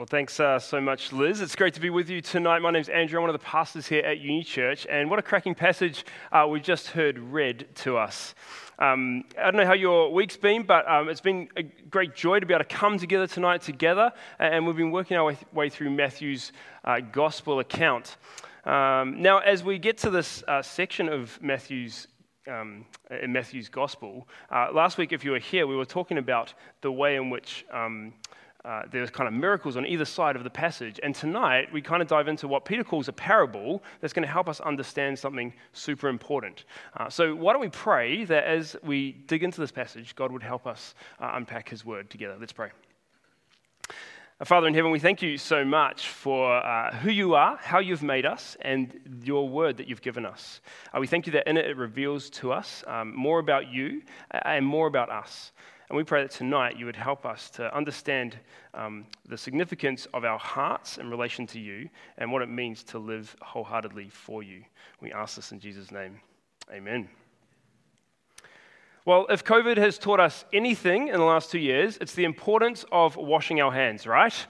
Well, thanks uh, so much, Liz. It's great to be with you tonight. My name's Andrew. I'm one of the pastors here at Uni Church. And what a cracking passage uh, we just heard read to us. Um, I don't know how your week's been, but um, it's been a great joy to be able to come together tonight together. And we've been working our way, through Matthew's uh, gospel account. Um, now, as we get to this uh, section of Matthew's um, in Matthew's gospel. Uh, last week, if you were here, we were talking about the way in which um, uh, there's kind of miracles on either side of the passage. And tonight, we kind of dive into what Peter calls a parable that's going to help us understand something super important. Uh, so, why don't we pray that as we dig into this passage, God would help us uh, unpack his word together? Let's pray. Uh, Father in heaven, we thank you so much for uh, who you are, how you've made us, and your word that you've given us. Uh, we thank you that in it it reveals to us um, more about you and more about us. And we pray that tonight you would help us to understand um, the significance of our hearts in relation to you and what it means to live wholeheartedly for you. We ask this in Jesus' name. Amen. Well, if COVID has taught us anything in the last two years, it's the importance of washing our hands, right?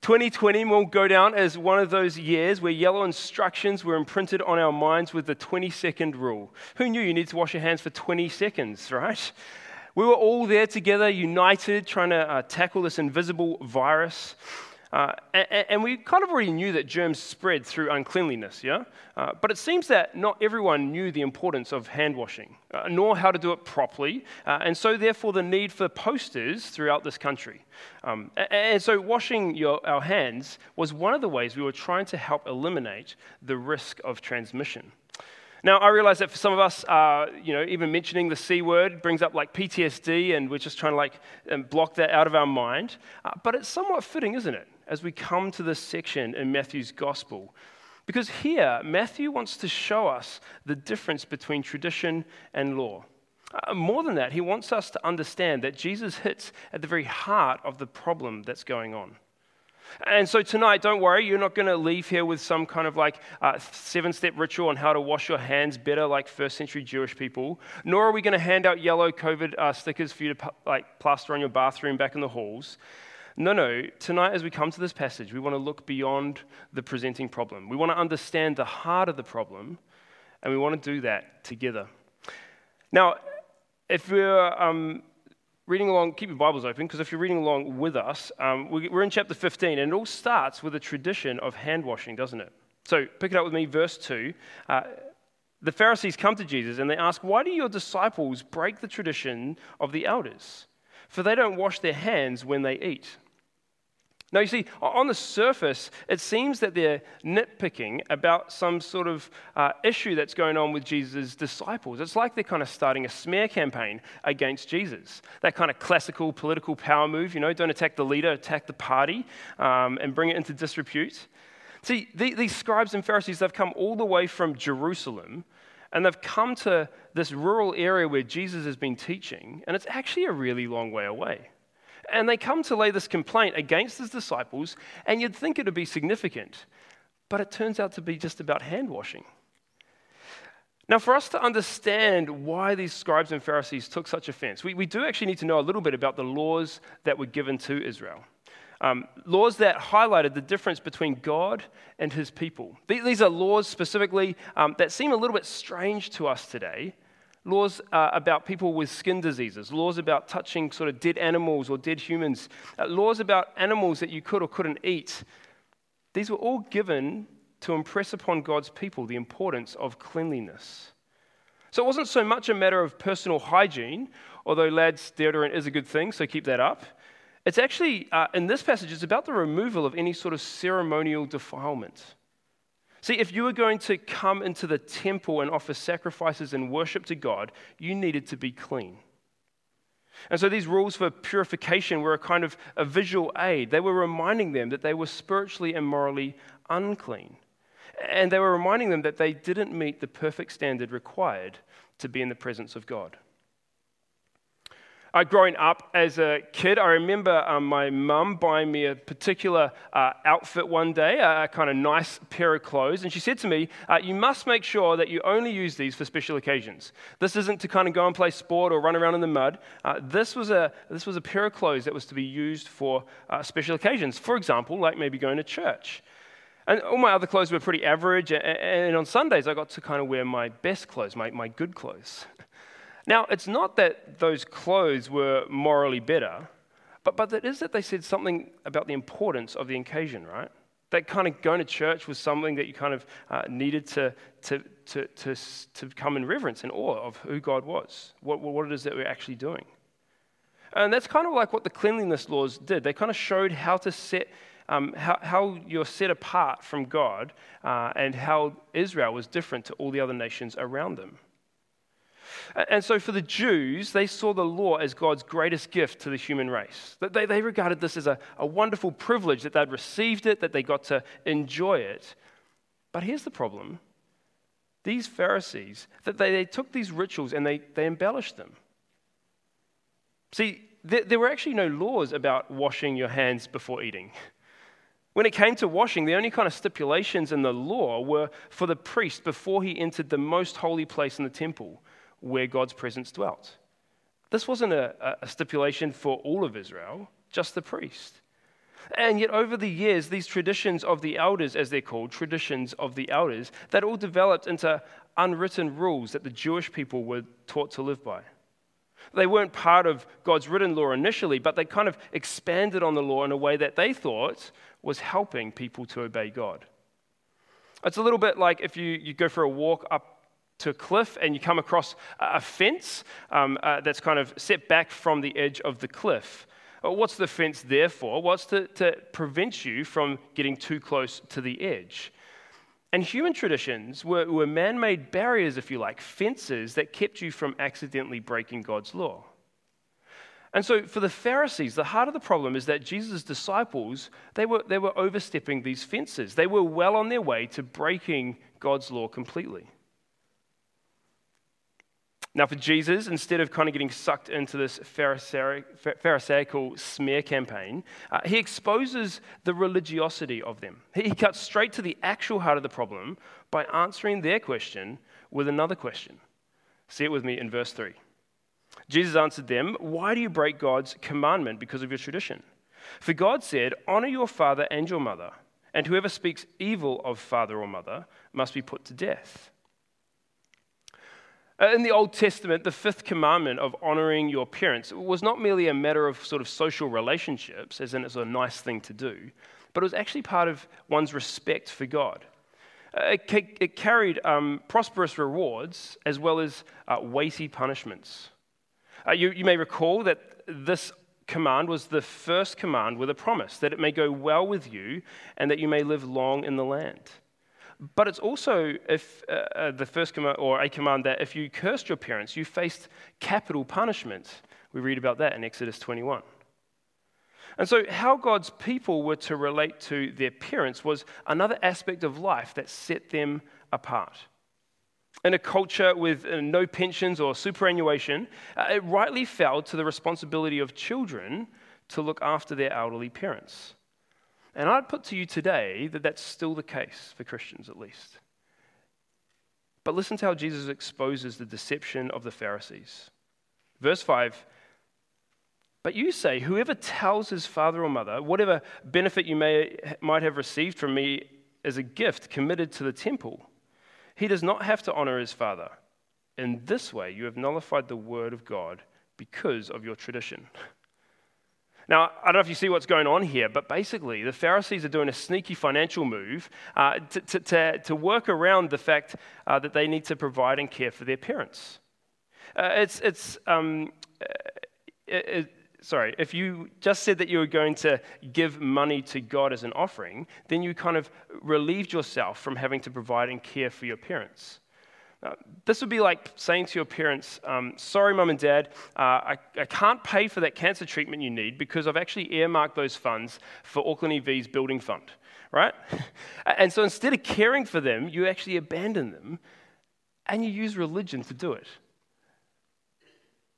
2020 will go down as one of those years where yellow instructions were imprinted on our minds with the 20 second rule. Who knew you need to wash your hands for 20 seconds, right? We were all there together, united, trying to uh, tackle this invisible virus. Uh, and, and, we kind of already knew that germs spread through uncleanliness, yeah? Uh, but it seems that not everyone knew the importance of hand washing, uh, nor how to do it properly, uh, and so therefore the need for posters throughout this country. Um, and, and, so washing your, our hands was one of the ways we were trying to help eliminate the risk of transmission. Now, I realize that for some of us, uh, you know, even mentioning the C word brings up like PTSD, and we're just trying to like um, block that out of our mind. Uh, but it's somewhat fitting, isn't it, as we come to this section in Matthew's gospel? Because here, Matthew wants to show us the difference between tradition and law. Uh, more than that, he wants us to understand that Jesus hits at the very heart of the problem that's going on. And so tonight, don't worry, you're not going to leave here with some kind of like uh, seven step ritual on how to wash your hands better, like first century Jewish people. Nor are we going to hand out yellow COVID uh, stickers for you to like plaster on your bathroom back in the halls. No, no. Tonight, as we come to this passage, we want to look beyond the presenting problem. We want to understand the heart of the problem, and we want to do that together. Now, if we're um, reading along, keep your Bibles open, because if you're reading along with us, um, we're in chapter 15, and it all starts with a tradition of hand washing, doesn't it? So pick it up with me, verse 2. Uh, the Pharisees come to Jesus and they ask, Why do your disciples break the tradition of the elders? For they don't wash their hands when they eat. Now, you see, on the surface, it seems that they're nitpicking about some sort of uh, issue that's going on with Jesus' disciples. It's like they're kind of starting a smear campaign against Jesus. That kind of classical political power move, you know, don't attack the leader, attack the party, um, and bring it into disrepute. See, the, these scribes and Pharisees, they've come all the way from Jerusalem, and they've come to this rural area where Jesus has been teaching, and it's actually a really long way away. And they come to lay this complaint against his disciples, and you'd think it would be significant, but it turns out to be just about hand washing. Now, for us to understand why these scribes and Pharisees took such offense, we, we do actually need to know a little bit about the laws that were given to Israel. Um, laws that highlighted the difference between God and his people. These are laws specifically um, that seem a little bit strange to us today, laws uh, about people with skin diseases, laws about touching sort of dead animals or dead humans, uh, laws about animals that you could or couldn't eat. These were all given to impress upon God's people the importance of cleanliness. So it wasn't so much a matter of personal hygiene, although, lads, deodorant is a good thing, so keep that up. It's actually, uh, in this passage, it's about the removal of any sort of ceremonial defilement. See, if you were going to come into the temple and offer sacrifices and worship to God, you needed to be clean. And so these rules for purification were a kind of a visual aid. They were reminding them that they were spiritually and morally unclean. And they were reminding them that they didn't meet the perfect standard required to be in the presence of God. Uh, growing up as a kid, I remember um, my mum buying me a particular uh, outfit one day, a, kind of nice pair of clothes, and she said to me, uh, You must make sure that you only use these for special occasions. This isn't to kind of go and play sport or run around in the mud. Uh, this, was a, this was a pair of clothes that was to be used for uh, special occasions. For example, like maybe going to church. And all my other clothes were pretty average, and, and on Sundays I got to kind of wear my best clothes, my, my good clothes. Now, it's not that those clothes were morally better, but, but it is that they said something about the importance of the occasion, right? That kind of going to church was something that you kind of uh, needed to, to, to, to, to come in reverence and awe of who God was, what, what it is that we're actually doing. And that's kind of like what the cleanliness laws did. They kind of showed how to set, um, how, how you're set apart from God uh, and how Israel was different to all the other nations around them. And so for the Jews, they saw the law as God's greatest gift to the human race. They, regarded this as a, wonderful privilege that they'd received it, that they got to enjoy it. But here's the problem these Pharisees, that they, took these rituals and they, embellished them. See, there were actually no laws about washing your hands before eating. When it came to washing, the only kind of stipulations in the law were for the priest before he entered the most holy place in the temple where God's presence dwelt. This wasn't a, a stipulation for all of Israel, just the priest. And yet, over the years, these traditions of the elders, as they're called, traditions of the elders, that all developed into unwritten rules that the Jewish people were taught to live by. They weren't part of God's written law initially, but they kind of expanded on the law in a way that they thought was helping people to obey God. It's a little bit like if you, you go for a walk up to a cliff and you come across a fence um, uh, that's kind of set back from the edge of the cliff. Well, what's the fence there for? It's to, to prevent you from getting too close to the edge. And human traditions were, were man made barriers, if you like, fences that kept you from accidentally breaking God's law. And so for the Pharisees, the heart of the problem is that Jesus' disciples, they were, they were overstepping these fences. They were well on their way to breaking God's law completely. Now, for Jesus, instead of kind of getting sucked into this Pharisaical smear campaign, uh, he exposes the religiosity of them. He cuts straight to the actual heart of the problem by answering their question with another question. See it with me in verse 3. Jesus answered them, Why do you break God's commandment because of your tradition? For God said, Honor your father and your mother, and whoever speaks evil of father or mother must be put to death. Uh, in the Old Testament, the fifth commandment of honoring your parents was not merely a matter of sort of social relationships, as in it's a nice thing to do, but it was actually part of one's respect for God. Uh, it, it, carried um, prosperous rewards as well as uh, weighty punishments. Uh, you, you may recall that this command was the first command with a promise that it may go well with you and that you may live long in the land. But it's also if uh, uh, the first command, or a command that if you cursed your parents, you faced capital punishment. We read about that in Exodus 21. And so, how God's people were to relate to their parents was another aspect of life that set them apart. In a culture with uh, no pensions or superannuation, uh, it rightly fell to the responsibility of children to look after their elderly parents. And I'd put to you today that that's still the case for Christians, at least. But listen to how Jesus exposes the deception of the Pharisees. Verse 5 But you say, Whoever tells his father or mother, whatever benefit you may, might have received from me as a gift committed to the temple, he does not have to honor his father. In this way, you have nullified the word of God because of your tradition. Now, I don't know if you see what's going on here, but basically, the Pharisees are doing a sneaky financial move uh, to, to, to, to, work around the fact uh, that they need to provide and care for their parents. Uh, it's, it's um, uh, it, it, sorry, if you just said that you were going to give money to God as an offering, then you kind of relieved yourself from having to provide and care for your parents. Uh, this would be like saying to your parents, um, Sorry, mum and dad, uh, I, I, can't pay for that cancer treatment you need because I've actually earmarked those funds for Auckland EV's building fund, right? and so instead of caring for them, you actually abandon them and you use religion to do it.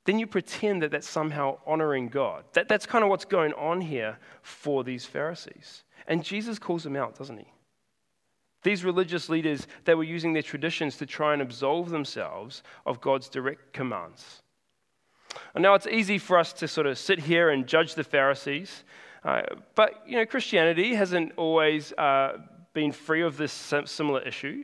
then you pretend that that's somehow honoring God. That, that's kind of what's going on here for these Pharisees. And Jesus calls them out, doesn't he? These religious leaders, they were using their traditions to try and absolve themselves of God's direct commands. And now it's easy for us to sort of sit here and judge the Pharisees, uh, but you know Christianity hasn't always uh, been free of this similar issue.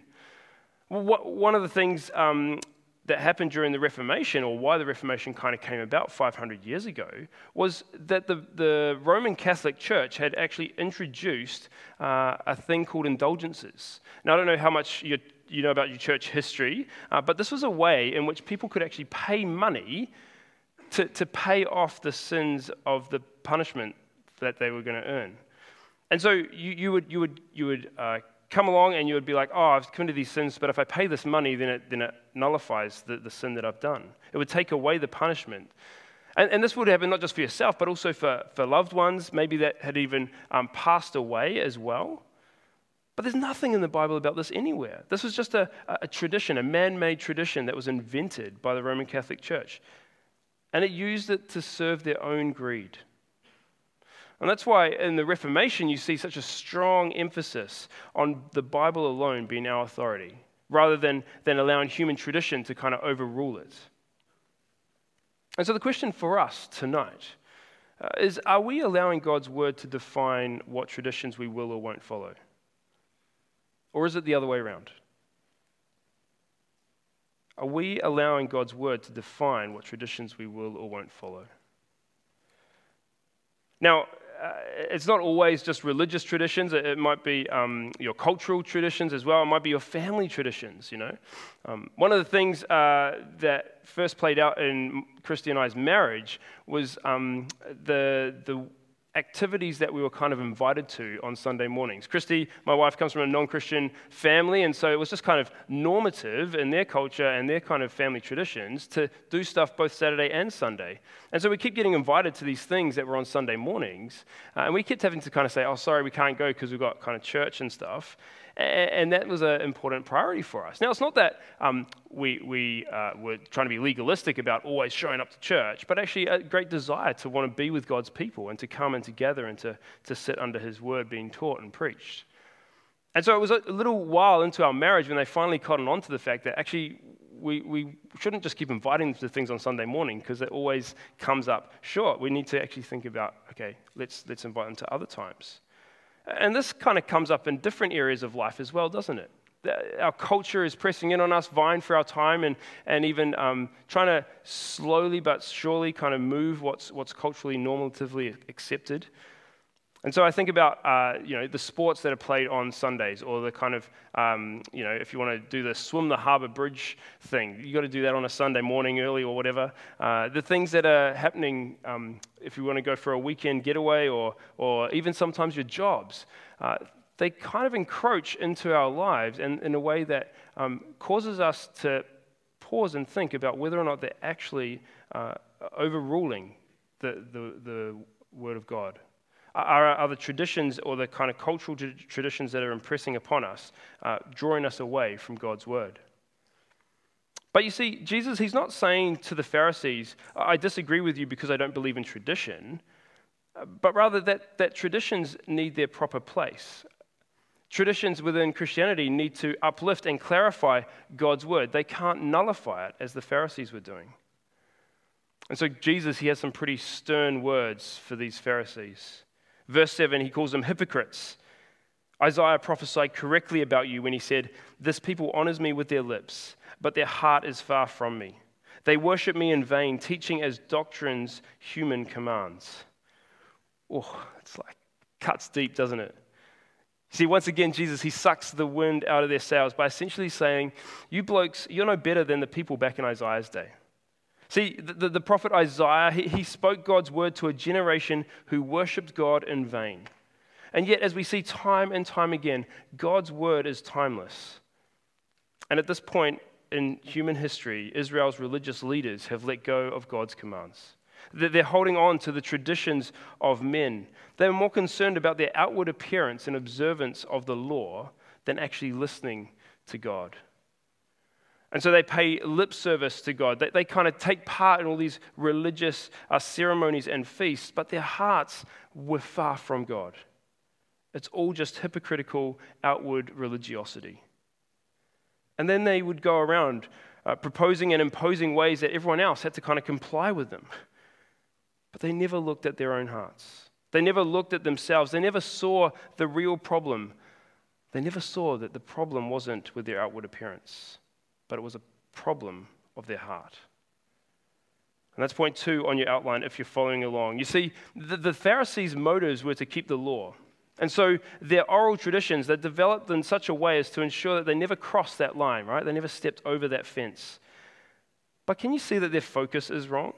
One of the things um, that happened during the Reformation, or why the Reformation kind of came about 500 years ago, was that the, the Roman Catholic Church had actually introduced uh, a thing called indulgences. Now, I don't know how much you, you know about your church history, uh, but this was a way in which people could actually pay money to, to pay off the sins of the punishment that they were going to earn. And so you, you would, you would, you would uh, come along and you would be like, oh, I've committed these sins, but if I pay this money, then it, then it nullifies the, the sin that I've done. It would take away the punishment. And, and this would happen not just for yourself, but also for, for loved ones, maybe that had even um, passed away as well. But there's nothing in the Bible about this anywhere. This was just a, a tradition, a man made tradition that was invented by the Roman Catholic Church. And it used it to serve their own greed. And that's why in the Reformation you see such a strong emphasis on the Bible alone being our authority, rather than, than allowing human tradition to kind of overrule it. And so the question for us tonight uh, is are we allowing God's word to define what traditions we will or won't follow? Or is it the other way around? Are we allowing God's word to define what traditions we will or won't follow? Now, it's not always just religious traditions. It, it might be um, your cultural traditions as well. It might be your family traditions, you know. Um, one of the things uh, that first played out in Christy and I's marriage was um, the, the activities that we were kind of invited to on Sunday mornings. Christy, my wife, comes from a non Christian family, and so it was just kind of normative in their culture and their kind of family traditions to do stuff both Saturday and Sunday. And so we keep getting invited to these things that were on Sunday mornings, uh, and we kept having to kind of say, oh, sorry, we can't go because we've got kind of church and stuff. And that was an important priority for us. Now, it's not that um, we, we uh, were trying to be legalistic about always showing up to church, but actually a great desire to want to be with God's people and to come and together and to, to sit under His word being taught and preached. And so it was a little while into our marriage when they finally cottoned on to the fact that actually we, we shouldn't just keep inviting them to things on Sunday morning because it always comes up short. We need to actually think about, okay, let's, let's invite them to other times. And this kind of comes up in different areas of life as well, doesn't it? Our culture is pressing in on us, vying for our time, and, and even um, trying to slowly but surely kind of move what's, what's culturally normatively accepted. And so I think about uh, you know the sports that are played on Sundays, or the kind of um, you know if you want to do the swim the harbour bridge thing, you got to do that on a Sunday morning early or whatever. Uh, the things that are happening um, if you want to go for a weekend getaway, or or even sometimes your jobs, uh, they kind of encroach into our lives in, in a way that um, causes us to pause and think about whether or not they're actually uh, overruling the, the the word of God are, are the traditions or the kind of cultural traditions that are impressing upon us, uh, drawing us away from God's word. But you see, Jesus, he's not saying to the Pharisees, I disagree with you because I don't believe in tradition, but rather that, that traditions need their proper place. Traditions within Christianity need to uplift and clarify God's word. They can't nullify it as the Pharisees were doing. And so, Jesus, he has some pretty stern words for these Pharisees. Verse 7, he calls them hypocrites. Isaiah prophesied correctly about you when he said, This people honors me with their lips, but their heart is far from me. They worship me in vain, teaching as doctrines human commands. Oh, it's like cuts deep, doesn't it? See, once again, Jesus, he sucks the wind out of their sails by essentially saying, You blokes, you're no better than the people back in Isaiah's day. See, the, the, prophet Isaiah, he, he spoke God's word to a generation who worshipped God in vain. And yet, as we see time and time again, God's word is timeless. And at this point in human history, Israel's religious leaders have let go of God's commands. They're holding on to the traditions of men. They're more concerned about their outward appearance and observance of the law than actually listening to God. And so they pay lip service to God. They, they kind of take part in all these religious uh, ceremonies and feasts, but their hearts were far from God. It's all just hypocritical outward religiosity. And then they would go around uh, proposing and imposing ways that everyone else had to kind of comply with them. But they never looked at their own hearts. They never looked at themselves. They never saw the real problem. They never saw that the problem wasn't with their outward appearance, but it was a problem of their heart. And that's point two on your outline if you're following along. You see, the, the Pharisees' motives were to keep the law. And so their oral traditions, they developed in such a way as to ensure that they never crossed that line, right? They never stepped over that fence. But can you see that their focus is wrong?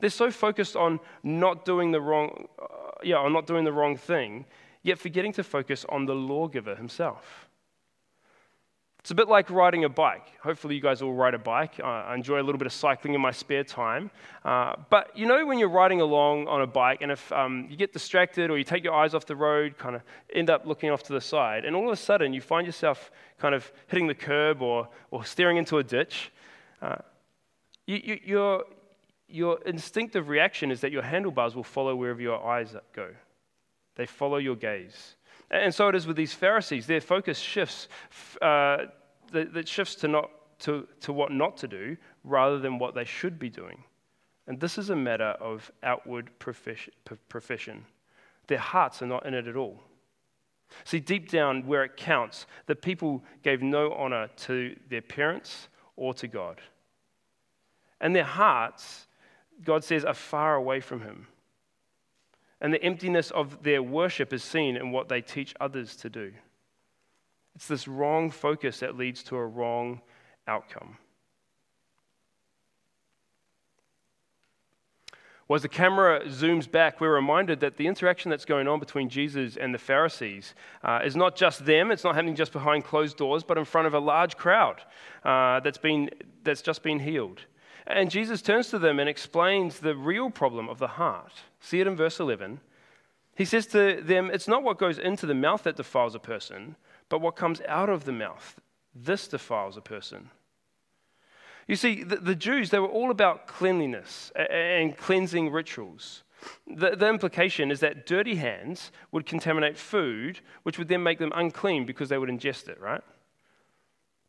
They're so focused on not doing the wrong, uh, yeah, on not doing the wrong thing, yet forgetting to focus on the lawgiver himself. It's a bit like riding a bike. Hopefully, you guys all ride a bike. I enjoy a little bit of cycling in my spare time. Uh, but you know, when you're riding along on a bike, and if um, you get distracted or you take your eyes off the road, kind of end up looking off to the side, and all of a sudden you find yourself kind of hitting the curb or, or staring into a ditch, uh, you, you, your, your instinctive reaction is that your handlebars will follow wherever your eyes go, they follow your gaze. And so it is with these Pharisees. Their focus shifts, uh, that shifts to, not, to, to what not to do rather than what they should be doing. And this is a matter of outward profession. Their hearts are not in it at all. See, deep down where it counts, the people gave no honor to their parents or to God. And their hearts, God says, are far away from Him. And the emptiness of their worship is seen in what they teach others to do. It's this wrong focus that leads to a wrong outcome. Well, as the camera zooms back, we're reminded that the interaction that's going on between Jesus and the Pharisees uh, is not just them, it's not happening just behind closed doors, but in front of a large crowd uh, that's, been, that's just been healed. And Jesus turns to them and explains the real problem of the heart. See it in verse 11. He says to them, It's not what goes into the mouth that defiles a person, but what comes out of the mouth. This defiles a person. You see, the, the Jews, they were all about cleanliness and cleansing rituals. The, the, implication is that dirty hands would contaminate food, which would then make them unclean because they would ingest it, right?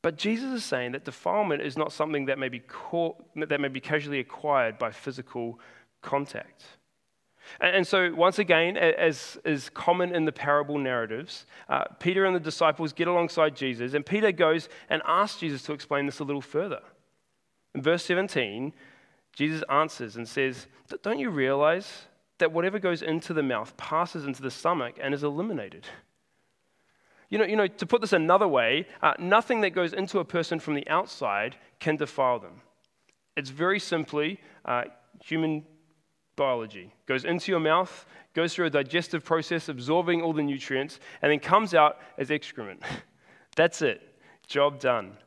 But Jesus is saying that defilement is not something that may be, caught, that may be casually acquired by physical contact. And, and so, once again, as is common in the parable narratives, uh, Peter and the disciples get alongside Jesus, and Peter goes and asks Jesus to explain this a little further. In verse 17, Jesus answers and says, Don't you realize that whatever goes into the mouth passes into the stomach and is eliminated? You know, you know to put this another way, uh, nothing that goes into a person from the outside can defile them. It's very simply uh, human biology. Goes into your mouth, goes through a digestive process, absorbing all the nutrients, and then comes out as excrement. That's it. Job done.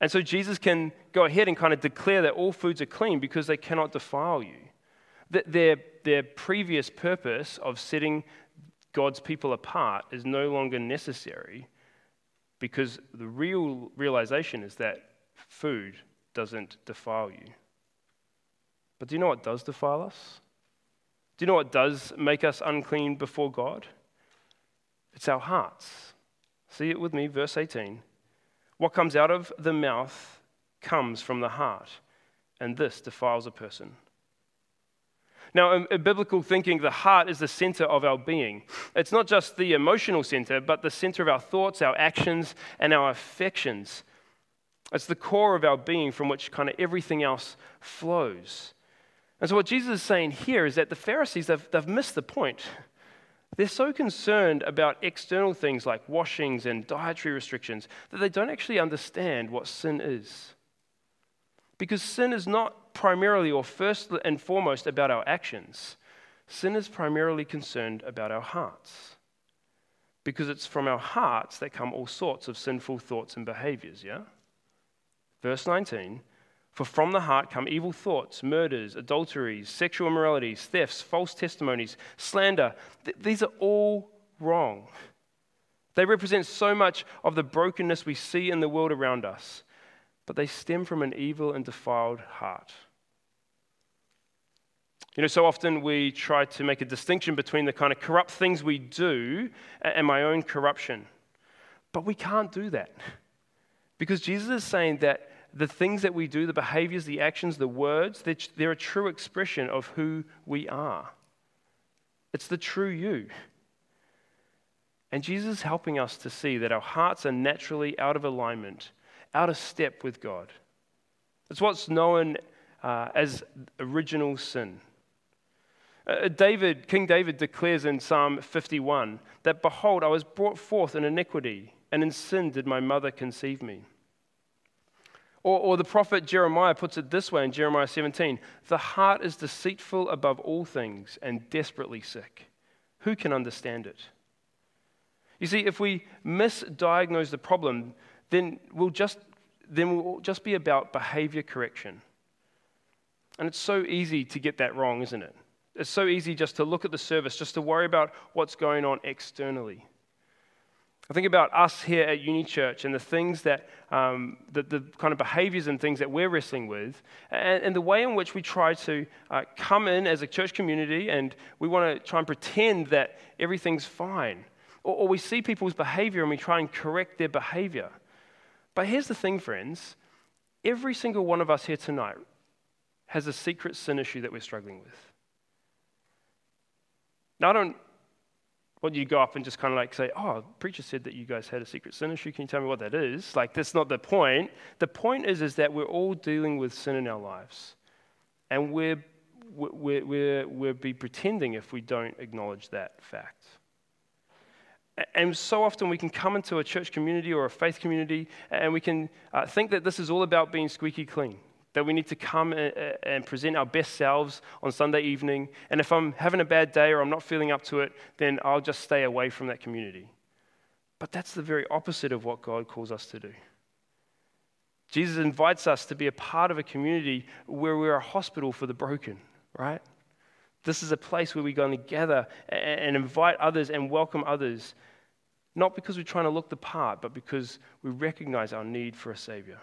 And so Jesus can go ahead and kind of declare that all foods are clean because they cannot defile you. That their, their previous purpose of setting God's people apart is no longer necessary because the real realization is that food doesn't defile you. But do you know what does defile us? Do you know what does make us unclean before God? It's our hearts. See it with me, verse 18. What comes out of the mouth comes from the heart, and this defiles a person. Now, in, in, biblical thinking, the heart is the center of our being. It's not just the emotional center, but the center of our thoughts, our actions, and our affections. It's the core of our being from which kind of everything else flows. And so, what Jesus is saying here is that the Pharisees, they've, they've missed the point. They're so concerned about external things like washings and dietary restrictions that they don't actually understand what sin is. Because sin is not primarily or first and foremost about our actions, sin is primarily concerned about our hearts. Because it's from our hearts that come all sorts of sinful thoughts and behaviors, yeah? Verse 19 For from the heart come evil thoughts, murders, adulteries, sexual immoralities, thefts, false testimonies, slander. Th- these are all wrong. They represent so much of the brokenness we see in the world around us. But they stem from an evil and defiled heart. You know, so often we try to make a distinction between the kind of corrupt things we do and my own corruption. But we can't do that. Because Jesus is saying that the things that we do, the behaviors, the actions, the words, they're, they're a true expression of who we are. It's the true you. And Jesus is helping us to see that our hearts are naturally out of alignment, out of step with God. It's what's known uh, as original sin. Uh, David, King David declares in Psalm 51 that, Behold, I was brought forth in iniquity, and in sin did my mother conceive me. Or, or the prophet Jeremiah puts it this way in Jeremiah 17 The heart is deceitful above all things and desperately sick. Who can understand it? You see, if we misdiagnose the problem, then we'll just, then we'll just be about behavior correction. And it's so easy to get that wrong, isn't it? It's so easy just to look at the service, just to worry about what's going on externally. I think about us here at Uni Church and the things that, um, the, the, kind of behaviors and things that we're wrestling with, and, and the way in which we try to uh, come in as a church community and we want to try and pretend that everything's fine. Or, or we see people's behavior and we try and correct their behavior. But here's the thing, friends every single one of us here tonight has a secret sin issue that we're struggling with. Now, I don't want you to go up and just kind of like say, oh, preacher said that you guys had a secret sin issue. Can you tell me what that is? Like, that's not the point. The point is, is that we're all dealing with sin in our lives. And we're, we're, we're, we're be pretending if we don't acknowledge that fact. And so often we can come into a church community or a faith community and we can uh, think that this is all about being squeaky clean that we need to come and present our best selves on Sunday evening. And if I'm having a bad day or I'm not feeling up to it, then I'll just stay away from that community. But that's the very opposite of what God calls us to do. Jesus invites us to be a part of a community where we're a hospital for the broken, right? This is a place where we're going to gather and invite others and welcome others, not because we're trying to look the part, but because we recognize our need for a Savior.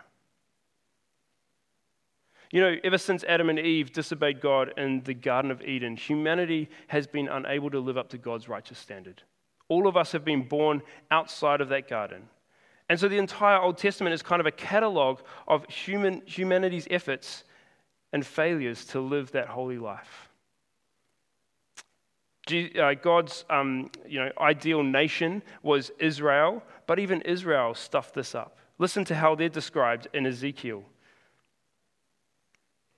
You know, ever since Adam and Eve disobeyed God in the Garden of Eden, humanity has been unable to live up to God's righteous standard. All of us have been born outside of that garden. And so the entire Old Testament is kind of a catalog of human, humanity's efforts and failures to live that holy life. Uh, God's um, you know, ideal nation was Israel, but even Israel stuffed this up. Listen to how they're described in Ezekiel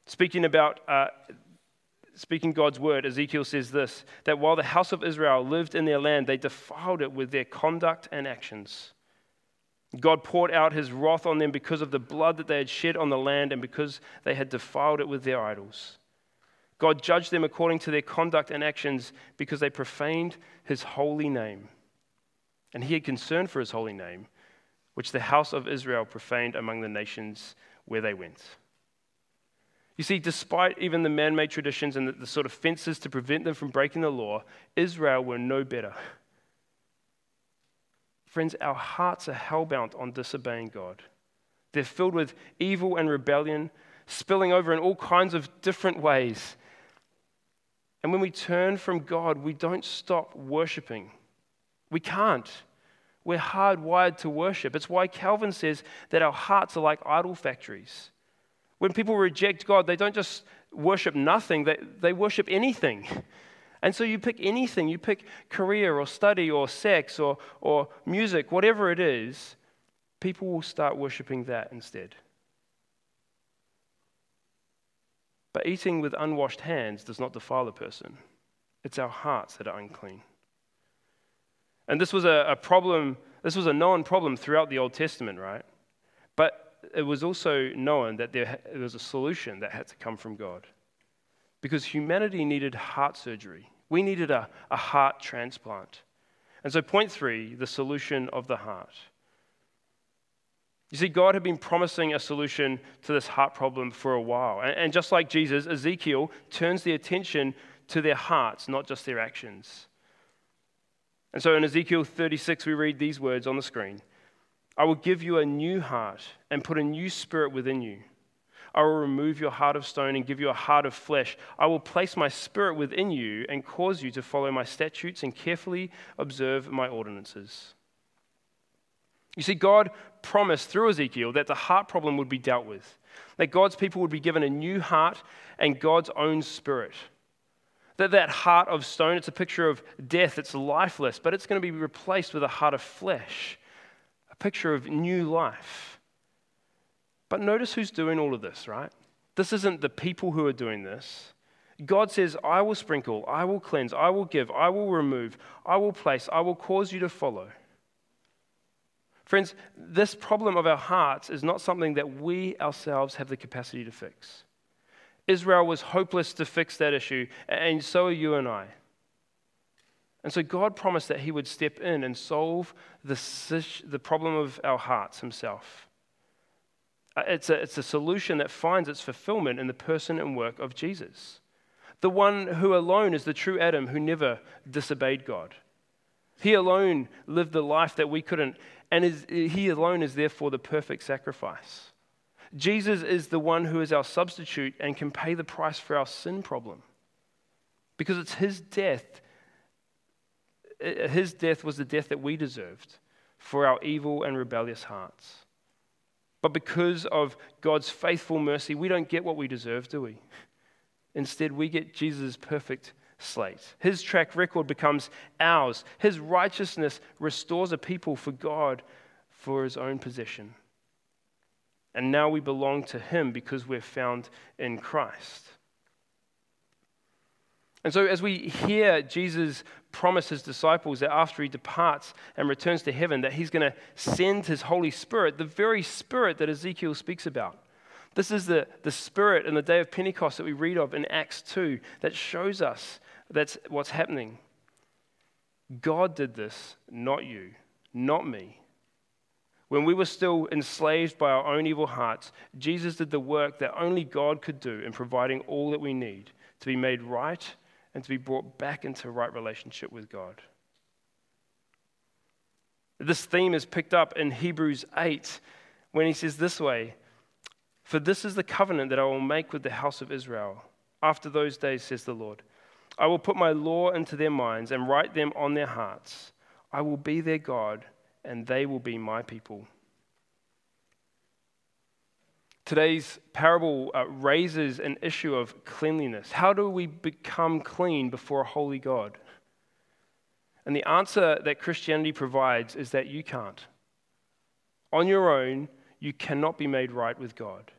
Speaking about uh, speaking God's word, Ezekiel says this that while the house of Israel lived in their land, they defiled it with their conduct and actions. God poured out his wrath on them because of the blood that they had shed on the land and because they had defiled it with their idols. God judged them according to their conduct and actions because they profaned his holy name. And he had concern for his holy name, which the house of Israel profaned among the nations where they went. You see, despite even the man made traditions and the, the, sort of fences to prevent them from breaking the law, Israel were no better. Friends, our hearts are hellbound on disobeying God. They're filled with evil and rebellion, spilling over in all kinds of different ways. And when we turn from God, we don't stop worshiping. We can't. We're hardwired to worship. It's why Calvin says that our hearts are like idol factories. When people reject God, they don't just worship nothing, they, they worship anything. And so you pick anything, you pick career or study or sex or, or music, whatever it is, people will start worshiping that instead. But eating with unwashed hands does not defile a person, it's our hearts that are unclean. And this was a, a problem, this was a known problem throughout the Old Testament, right? But it was also known that there was a solution that had to come from God. Because humanity needed heart surgery, we needed a, a heart transplant. And so, point three the solution of the heart. You see, God had been promising a solution to this heart problem for a while. And, just like Jesus, Ezekiel turns the attention to their hearts, not just their actions. And so in Ezekiel 36, we read these words on the screen I will give you a new heart and put a new spirit within you. I will remove your heart of stone and give you a heart of flesh. I will place my spirit within you and cause you to follow my statutes and carefully observe my ordinances. You see, God promised through Ezekiel that the heart problem would be dealt with, that God's people would be given a new heart and God's own spirit. That that heart of stone, it's a picture of death, it's lifeless, but it's going to be replaced with a heart of flesh, a picture of new life. But notice who's doing all of this, right? This isn't the people who are doing this. God says, I will sprinkle, I will cleanse, I will give, I will remove, I will place, I will cause you to follow. Friends, this problem of our hearts is not something that we ourselves have the capacity to fix. Israel was hopeless to fix that issue, and so are you and I. And so God promised that He would step in and solve the, the problem of our hearts Himself. It's a, it's a solution that finds its fulfillment in the person and work of Jesus, the one who alone is the true Adam who never disobeyed God. He alone lived the life that we couldn't, and is, He alone is therefore the perfect sacrifice. Jesus is the one who is our substitute and can pay the price for our sin problem. Because it's his death. His death was the death that we deserved for our evil and rebellious hearts. But because of God's faithful mercy, we don't get what we deserve, do we? Instead, we get Jesus' perfect slate. His track record becomes ours. His righteousness restores a people for God for his own possession. And now we belong to Him because we're found in Christ. And so, as we hear Jesus promise his disciples that after he departs and returns to heaven, that he's going to send his Holy Spirit, the very Spirit that Ezekiel speaks about. This is the, the Spirit in the day of Pentecost that we read of in Acts 2 that shows us that's what's happening. God did this, not you, not me. When we were still enslaved by our own evil hearts, Jesus did the work that only God could do in providing all that we need to be made right and to be brought back into right relationship with God. This theme is picked up in Hebrews 8 when he says this way For this is the covenant that I will make with the house of Israel. After those days, says the Lord, I will put my law into their minds and write them on their hearts. I will be their God and they will be my people. Today's parable uh, raises an issue of cleanliness. How do we become clean before a holy God? And the answer that Christianity provides is that you can't. On your own, you cannot be made right with God.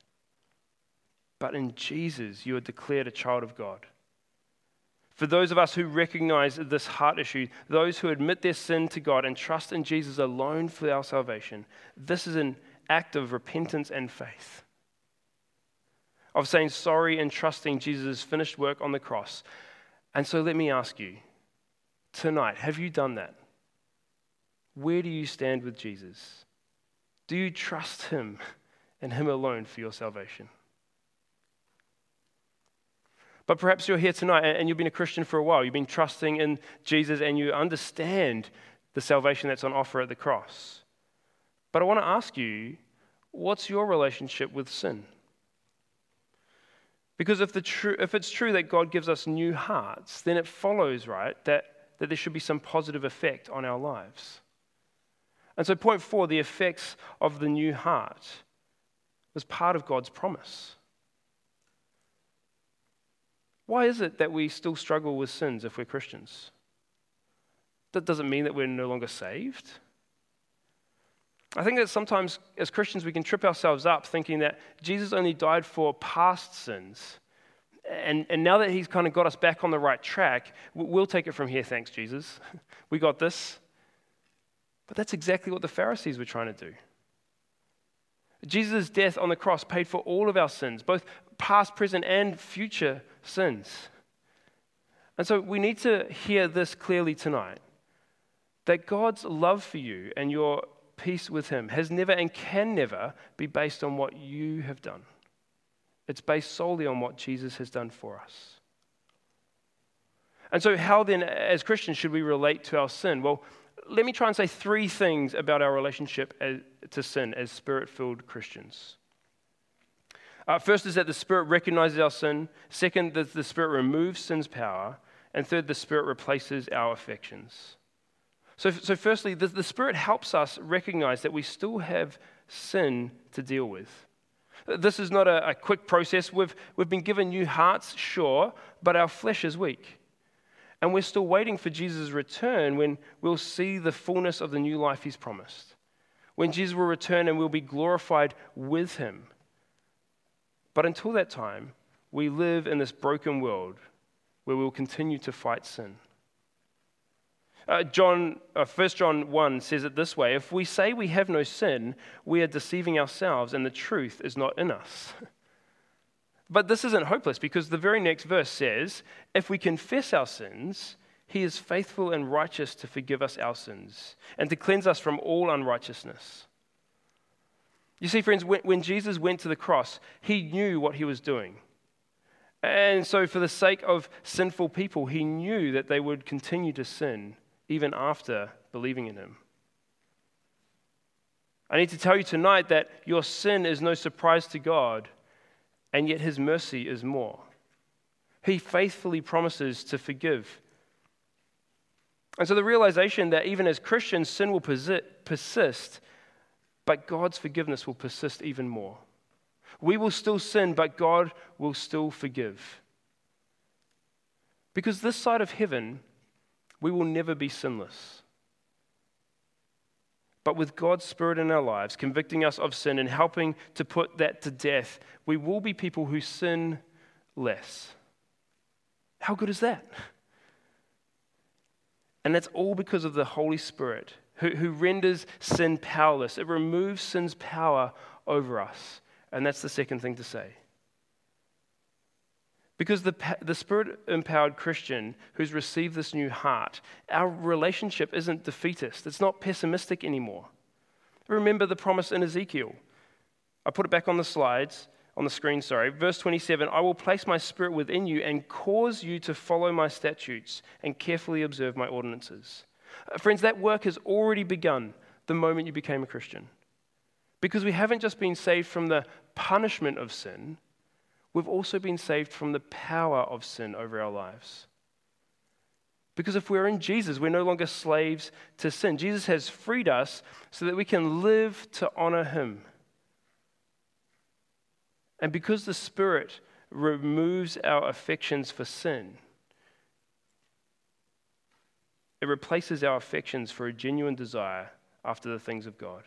But in Jesus, you are declared a child of God. For those of us who recognize this heart issue, those who admit their sin to God and trust in Jesus alone for our salvation, this is an act of repentance and faith. Of saying sorry and trusting Jesus' finished work on the cross. And so let me ask you tonight have you done that? Where do you stand with Jesus? Do you trust Him and Him alone for your salvation? But perhaps you're here tonight and you've been a Christian for a while. You've been trusting in Jesus and you understand the salvation that's on offer at the cross. But I want to ask you what's your relationship with sin? Because if, the tr- if it's true that God gives us new hearts, then it follows, right, that, that there should be some positive effect on our lives. And so, point four, the effects of the new heart was part of God's promise. Why is it that we still struggle with sins if we're Christians? That doesn't mean that we're no longer saved. I think that sometimes as Christians we can trip ourselves up thinking that Jesus only died for past sins. And, and now that he's kind of got us back on the right track, we'll take it from here. Thanks, Jesus. We got this. But that's exactly what the Pharisees were trying to do. Jesus' death on the cross paid for all of our sins, both past, present, and future sins. And so we need to hear this clearly tonight that God's love for you and your peace with Him has never and can never be based on what you have done. It's based solely on what Jesus has done for us. And so, how then, as Christians, should we relate to our sin? Well, let me try and say three things about our relationship uh, to sin as spirit filled Christians. Uh, first is that the Spirit recognizes our sin. Second, that the Spirit removes sin's power. And third, the Spirit replaces our affections. So, so firstly, the, the Spirit helps us recognize that we still have sin to deal with. This is not a, a quick process. We've, we've been given new hearts, sure, but our flesh is weak. And we're still waiting for Jesus' return when we'll see the fullness of the new life he's promised. When Jesus will return and we'll be glorified with him. But until that time, we live in this broken world where we'll continue to fight sin. Uh, John, uh, 1 John 1 says it this way If we say we have no sin, we are deceiving ourselves, and the truth is not in us. but this isn't hopeless because the very next verse says, If we confess our sins, he is faithful and righteous to forgive us our sins and to cleanse us from all unrighteousness. You see, friends, when, Jesus went to the cross, he knew what he was doing. And so, for the sake of sinful people, he knew that they would continue to sin even after believing in him. I need to tell you tonight that your sin is no surprise to God, and yet his mercy is more. He faithfully promises to forgive. And so, the realization that even as Christians, sin will persist but God's forgiveness will persist even more. We will still sin, but God will still forgive. Because this side of heaven, we will never be sinless. But with God's Spirit in our lives, convicting us of sin and helping to put that to death, we will be people who sin less. How good is that? And that's all because of the Holy Spirit who, who renders sin powerless. It removes sin's power over us. And that's the second thing to say. Because the, the spirit empowered Christian who's received this new heart, our relationship isn't defeatist. It's not pessimistic anymore. Remember the promise in Ezekiel. I put it back on the slides, on the screen, sorry. Verse 27 I will place my spirit within you and cause you to follow my statutes and carefully observe my ordinances. Uh, friends, that work has already begun the moment you became a Christian. Because we haven't just been saved from the punishment of sin, we've also been saved from the power of sin over our lives. Because if we're in Jesus, we're no longer slaves to sin. Jesus has freed us so that we can live to honor him. And because the Spirit removes our affections for sin, it replaces our affections for a genuine desire after the things of God.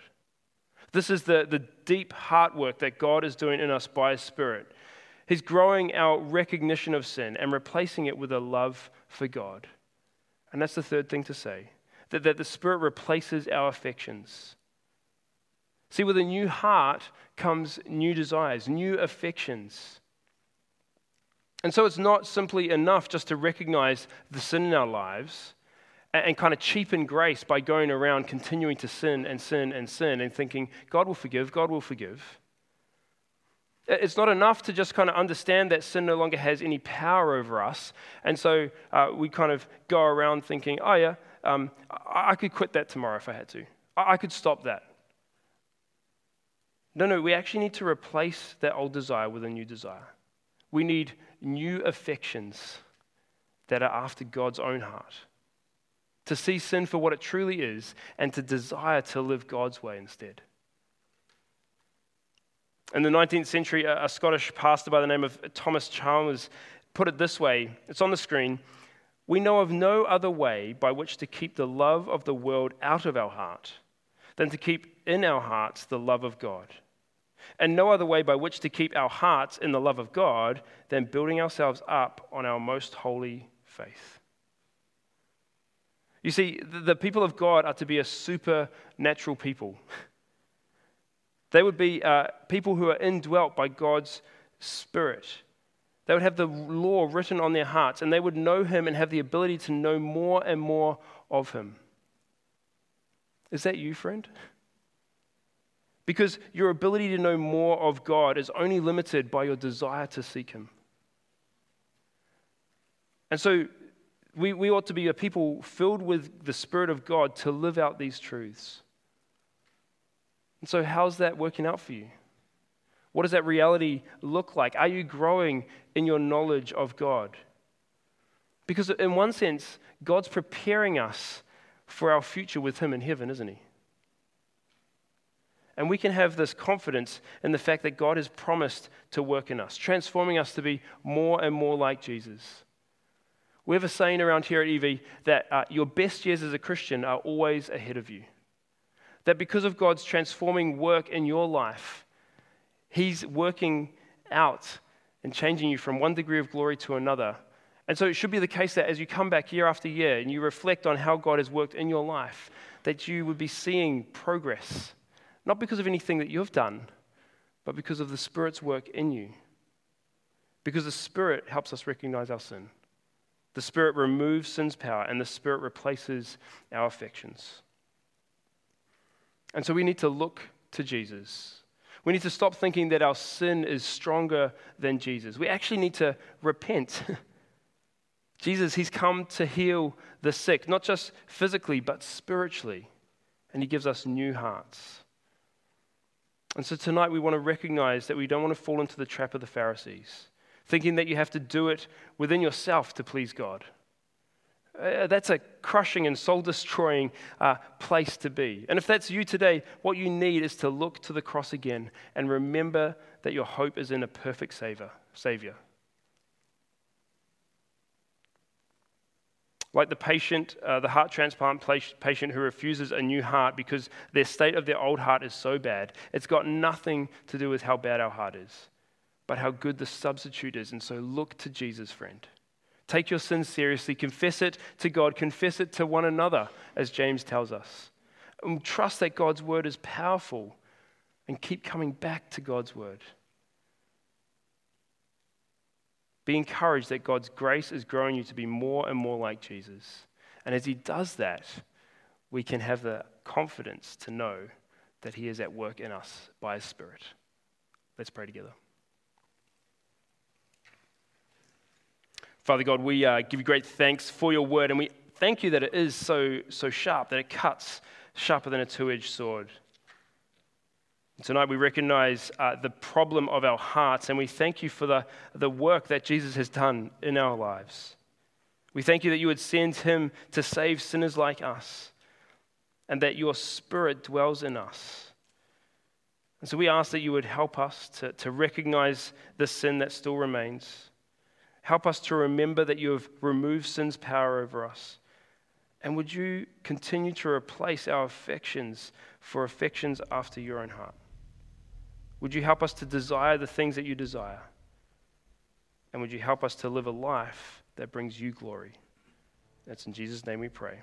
This is the, the deep heart work that God is doing in us by His Spirit. He's growing our recognition of sin and replacing it with a love for God. And that's the third thing to say that, that the Spirit replaces our affections. See, with a new heart comes new desires, new affections. And so it's not simply enough just to recognize the sin in our lives and kind of cheapen grace by going around continuing to sin and sin and sin and thinking, God will forgive, God will forgive. It's not enough to just kind of understand that sin no longer has any power over us. And so uh, we kind of go around thinking, oh, yeah, um, I-, could quit that tomorrow if I had to. I-, I could stop that. No, no, we actually need to replace that old desire with a new desire. We need new affections that are after God's own heart to see sin for what it truly is, and to desire to live God's way instead. In the 19th century, a Scottish pastor by the name of Thomas Chalmers put it this way it's on the screen. We know of no other way by which to keep the love of the world out of our heart than to keep in our hearts the love of God. And no other way by which to keep our hearts in the love of God than building ourselves up on our most holy faith. You see, the people of God are to be a supernatural people. They would be uh, people who are indwelt by God's Spirit. They would have the law written on their hearts, and they would know Him and have the ability to know more and more of Him. Is that you, friend? Because your ability to know more of God is only limited by your desire to seek Him. And so We, we ought to be a people filled with the Spirit of God to live out these truths. And so, how's that working out for you? What does that reality look like? Are you growing in your knowledge of God? Because, in one sense, God's preparing us for our future with Him in heaven, isn't He? And we can have this confidence in the fact that God has promised to work in us, transforming us to be more and more like Jesus. We have a saying around here at EV that uh, your best years as a Christian are always ahead of you. That because of God's transforming work in your life, He's working out and changing you from one degree of glory to another. And so it should be the case that as you come back year after year and you reflect on how God has worked in your life, that you would be seeing progress not because of anything that you've done, but because of the Spirit's work in you. Because the Spirit helps us recognize our sin. The Spirit removes sin's power, and the Spirit replaces our affections. And so we need to look to Jesus. We need to stop thinking that our sin is stronger than Jesus. We actually need to repent. Jesus, He's come to heal the sick, not just physically, but spiritually. And He gives us new hearts. And so tonight we want to recognize that we don't want to fall into the trap of the Pharisees, thinking that you have to do it within yourself to please God. Uh, that's a crushing and soul destroying uh, place to be. And if that's you today, what you need is to look to the cross again and remember that your hope is in a perfect savior. savior. Like the patient, uh, the heart transplant patient who refuses a new heart because their state of their old heart is so bad. It's got nothing to do with how bad our heart is, but how good the substitute is. And so look to Jesus, friend. Take your sin seriously. Confess it to God. Confess it to one another, as James tells us. And trust that God's word is powerful and keep coming back to God's word. Be encouraged that God's grace is growing you to be more and more like Jesus. And as He does that, we can have the confidence to know that He is at work in us by His Spirit. Let's pray together. Father God, we uh, give you great thanks for your word, and we thank you that it is so, so sharp, that it cuts sharper than a two edged sword. Tonight we recognize uh, the problem of our hearts and we thank you for the, the work that Jesus has done in our lives. We thank you that you would send him to save sinners like us and that your spirit dwells in us. And so we ask that you would help us to, to recognize the sin that still remains. Help us to remember that you have removed sin's power over us. And would you continue to replace our affections for affections after your own heart? Would you help us to desire the things that you desire? And would you help us to live a life that brings you glory? That's in Jesus' name we pray.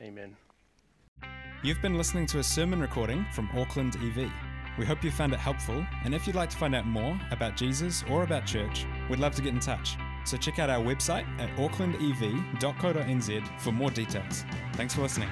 Amen. You've been listening to a sermon recording from Auckland EV. We hope you found it helpful, and if you'd like to find out more about Jesus or about church, we'd love to get in touch. So check out our website at aucklandev.co.nz for more details. Thanks for listening.